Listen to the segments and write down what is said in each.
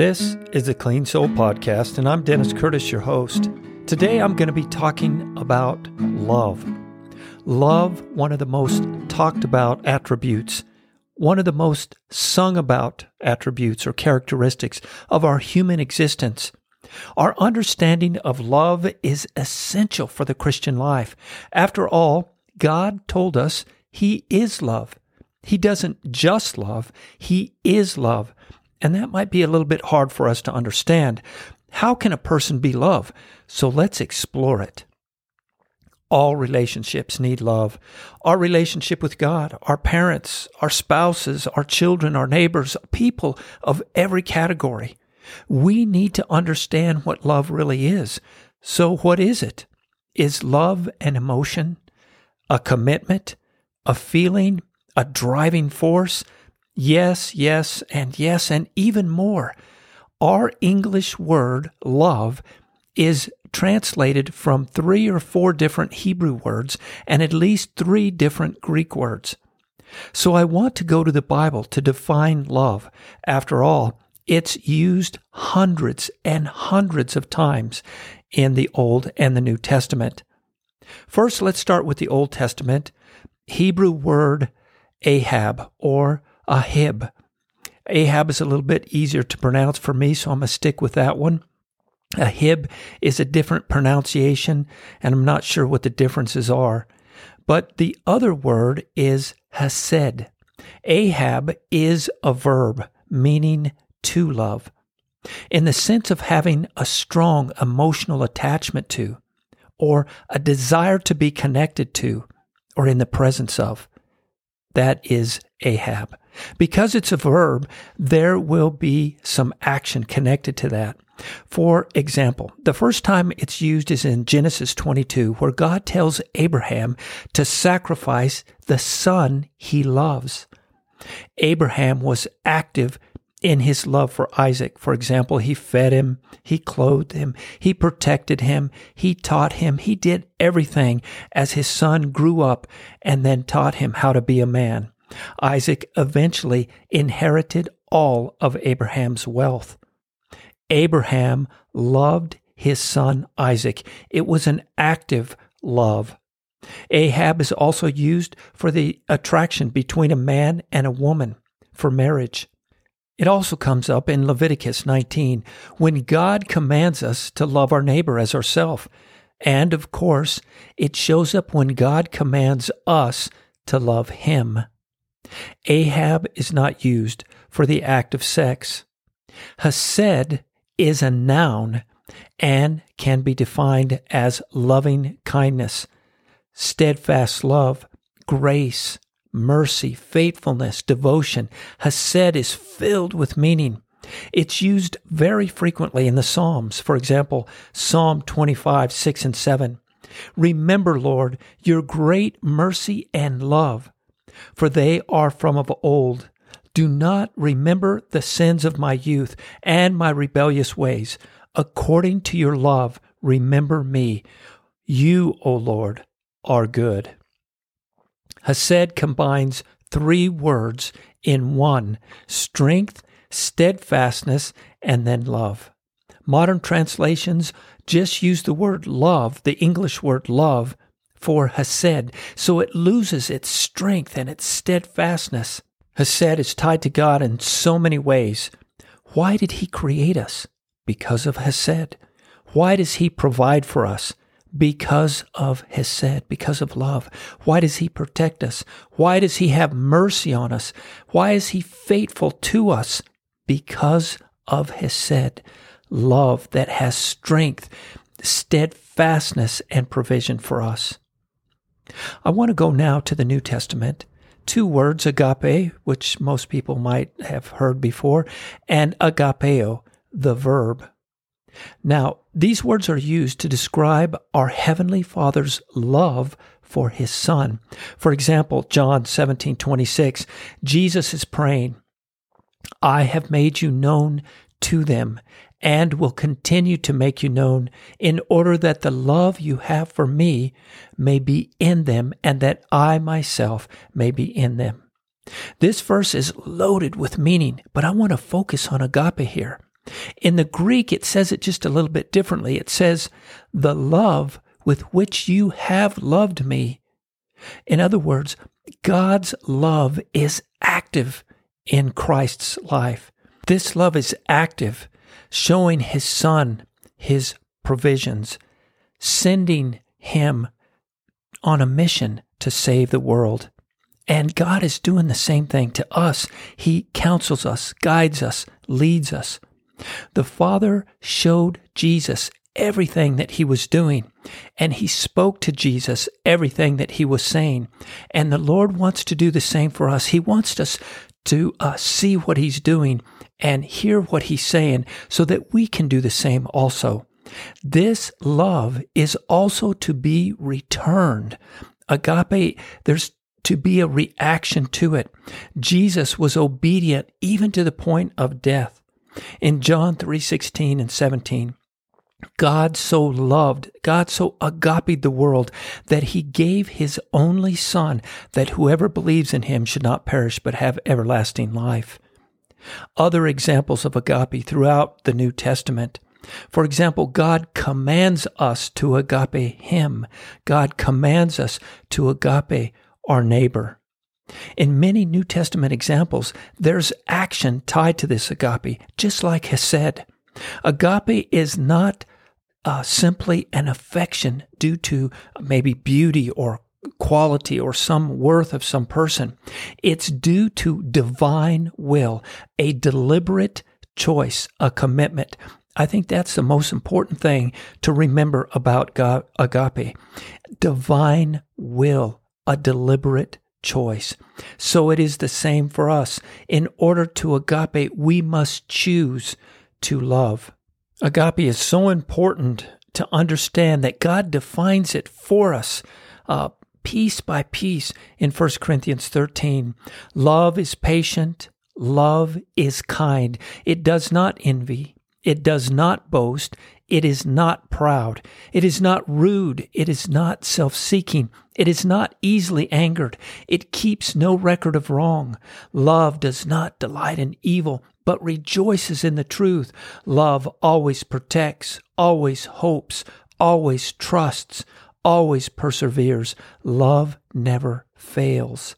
This is the Clean Soul Podcast, and I'm Dennis Curtis, your host. Today I'm going to be talking about love. Love, one of the most talked about attributes, one of the most sung about attributes or characteristics of our human existence. Our understanding of love is essential for the Christian life. After all, God told us He is love. He doesn't just love, He is love. And that might be a little bit hard for us to understand. How can a person be love? So let's explore it. All relationships need love. Our relationship with God, our parents, our spouses, our children, our neighbors, people of every category. We need to understand what love really is. So, what is it? Is love an emotion, a commitment, a feeling, a driving force? Yes, yes, and yes, and even more. Our English word love is translated from three or four different Hebrew words and at least three different Greek words. So I want to go to the Bible to define love. After all, it's used hundreds and hundreds of times in the Old and the New Testament. First, let's start with the Old Testament. Hebrew word Ahab or Ahib. Ahab is a little bit easier to pronounce for me, so I'm going to stick with that one. Ahib is a different pronunciation, and I'm not sure what the differences are. But the other word is hesed. Ahab is a verb meaning to love, in the sense of having a strong emotional attachment to, or a desire to be connected to, or in the presence of. That is Ahab. Because it's a verb, there will be some action connected to that. For example, the first time it's used is in Genesis 22, where God tells Abraham to sacrifice the son he loves. Abraham was active in his love for Isaac. For example, he fed him, he clothed him, he protected him, he taught him, he did everything as his son grew up and then taught him how to be a man. Isaac eventually inherited all of Abraham's wealth. Abraham loved his son Isaac. It was an active love. Ahab is also used for the attraction between a man and a woman for marriage. It also comes up in Leviticus 19 when God commands us to love our neighbor as ourselves. And of course, it shows up when God commands us to love him. Ahab is not used for the act of sex. Hesed is a noun and can be defined as loving kindness, steadfast love, grace, mercy, faithfulness, devotion. Hesed is filled with meaning. It's used very frequently in the Psalms. For example, Psalm 25, 6 and 7. Remember, Lord, your great mercy and love for they are from of old. Do not remember the sins of my youth and my rebellious ways. According to your love, remember me. You, O Lord, are good. Hesed combines three words in one strength, steadfastness, and then love. Modern translations just use the word love, the English word love, for Hesed, so it loses its strength and its steadfastness. Hesed is tied to God in so many ways. Why did He create us? Because of Hesed. Why does He provide for us? Because of Hesed, because of love. Why does He protect us? Why does He have mercy on us? Why is He faithful to us? Because of Hesed, love that has strength, steadfastness, and provision for us. I want to go now to the New Testament. Two words, agape, which most people might have heard before, and agapeo, the verb. Now, these words are used to describe our Heavenly Father's love for His Son. For example, John 17 26, Jesus is praying, I have made you known to them and will continue to make you known in order that the love you have for me may be in them and that I myself may be in them. This verse is loaded with meaning, but I want to focus on agape here. In the Greek, it says it just a little bit differently. It says, the love with which you have loved me. In other words, God's love is active in Christ's life. This love is active, showing his son his provisions, sending him on a mission to save the world. And God is doing the same thing to us. He counsels us, guides us, leads us. The Father showed Jesus everything that he was doing, and he spoke to Jesus everything that he was saying. And the Lord wants to do the same for us. He wants us to uh, see what he's doing and hear what he's saying so that we can do the same also. This love is also to be returned. Agape, there's to be a reaction to it. Jesus was obedient even to the point of death. In John 3:16 and 17, God so loved, God so agape the world that he gave his only son that whoever believes in him should not perish but have everlasting life. Other examples of agape throughout the New Testament. For example, God commands us to agape him. God commands us to agape our neighbor. In many New Testament examples, there's action tied to this agape, just like Hesed. Agape is not uh, simply an affection due to maybe beauty or quality or some worth of some person. It's due to divine will, a deliberate choice, a commitment. I think that's the most important thing to remember about agape. Divine will, a deliberate choice. So it is the same for us. In order to agape, we must choose to love. Agape is so important to understand that God defines it for us. Uh, piece by piece in 1 Corinthians 13. Love is patient. Love is kind. It does not envy. It does not boast. It is not proud. It is not rude. It is not self seeking. It is not easily angered. It keeps no record of wrong. Love does not delight in evil, but rejoices in the truth. Love always protects, always hopes, always trusts, always perseveres. Love never fails.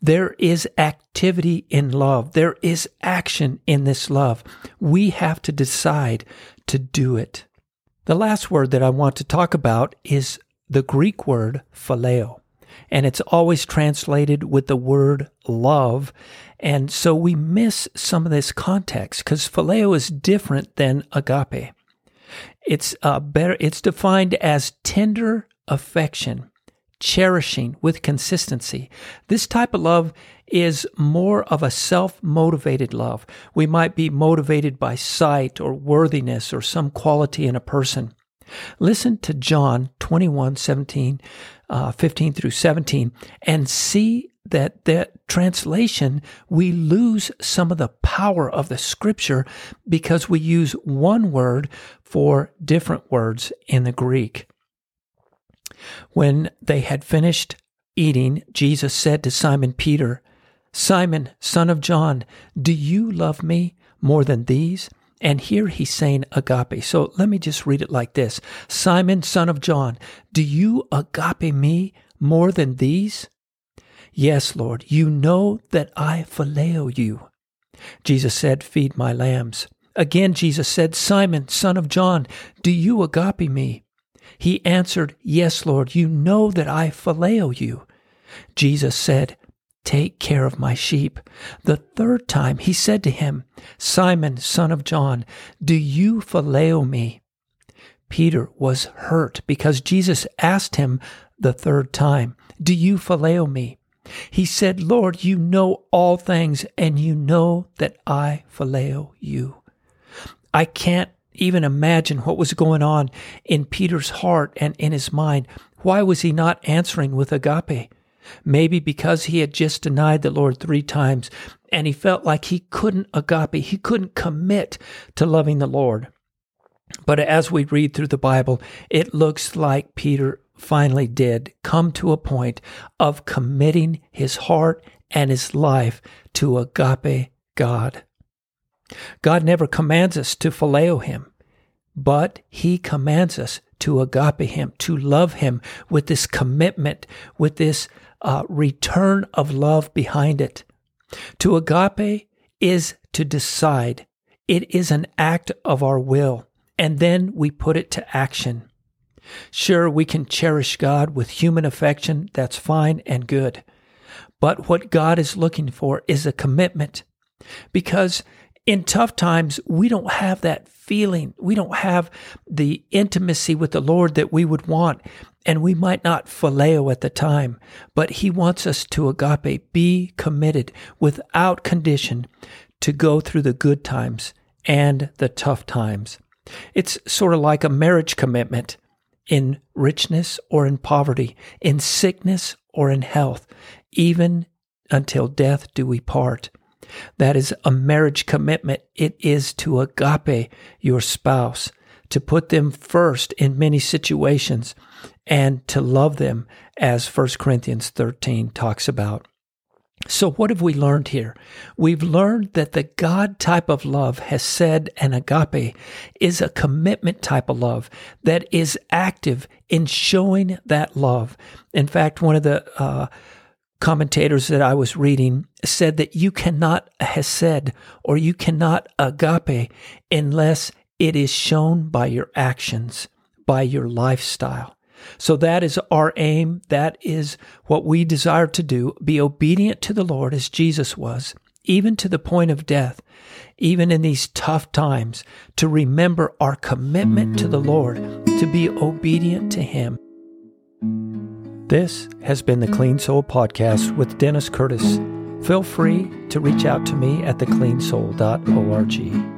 There is activity in love. There is action in this love. We have to decide to do it. The last word that I want to talk about is the Greek word phileo. And it's always translated with the word love. And so we miss some of this context because phileo is different than agape. It's uh, better, it's defined as tender affection, cherishing with consistency. This type of love is more of a self motivated love. We might be motivated by sight or worthiness or some quality in a person. Listen to John 21, 17, uh, 15 through 17, and see that that translation, we lose some of the power of the scripture because we use one word for different words in the Greek. When they had finished eating, Jesus said to Simon Peter, Simon, son of John, do you love me more than these? And here he's saying agape. So let me just read it like this Simon, son of John, do you agape me more than these? Yes, Lord, you know that I phileo you. Jesus said, Feed my lambs. Again, Jesus said, Simon, son of John, do you agape me? He answered, Yes, Lord, you know that I phileo you. Jesus said, Take care of my sheep. The third time he said to him, Simon, son of John, do you phileo me? Peter was hurt because Jesus asked him the third time, Do you phileo me? He said, Lord, you know all things, and you know that I phileo you. I can't even imagine what was going on in Peter's heart and in his mind. Why was he not answering with agape? Maybe because he had just denied the Lord three times and he felt like he couldn't agape, he couldn't commit to loving the Lord. But as we read through the Bible, it looks like Peter finally did come to a point of committing his heart and his life to agape God. God never commands us to phileo him, but he commands us to agape him, to love him with this commitment, with this uh, return of love behind it. To agape is to decide. It is an act of our will, and then we put it to action. Sure, we can cherish God with human affection. That's fine and good. But what God is looking for is a commitment. Because in tough times, we don't have that feeling. We don't have the intimacy with the Lord that we would want. And we might not phileo at the time, but He wants us to agape, be committed without condition to go through the good times and the tough times. It's sort of like a marriage commitment in richness or in poverty, in sickness or in health, even until death do we part. That is a marriage commitment. It is to agape your spouse, to put them first in many situations, and to love them as 1 Corinthians 13 talks about. So, what have we learned here? We've learned that the God type of love, hesed and agape, is a commitment type of love that is active in showing that love. In fact, one of the uh, commentators that I was reading said that you cannot hesed or you cannot agape unless it is shown by your actions, by your lifestyle. So that is our aim. That is what we desire to do. Be obedient to the Lord as Jesus was, even to the point of death, even in these tough times, to remember our commitment to the Lord, to be obedient to Him. This has been the Clean Soul Podcast with Dennis Curtis. Feel free to reach out to me at thecleansoul.org.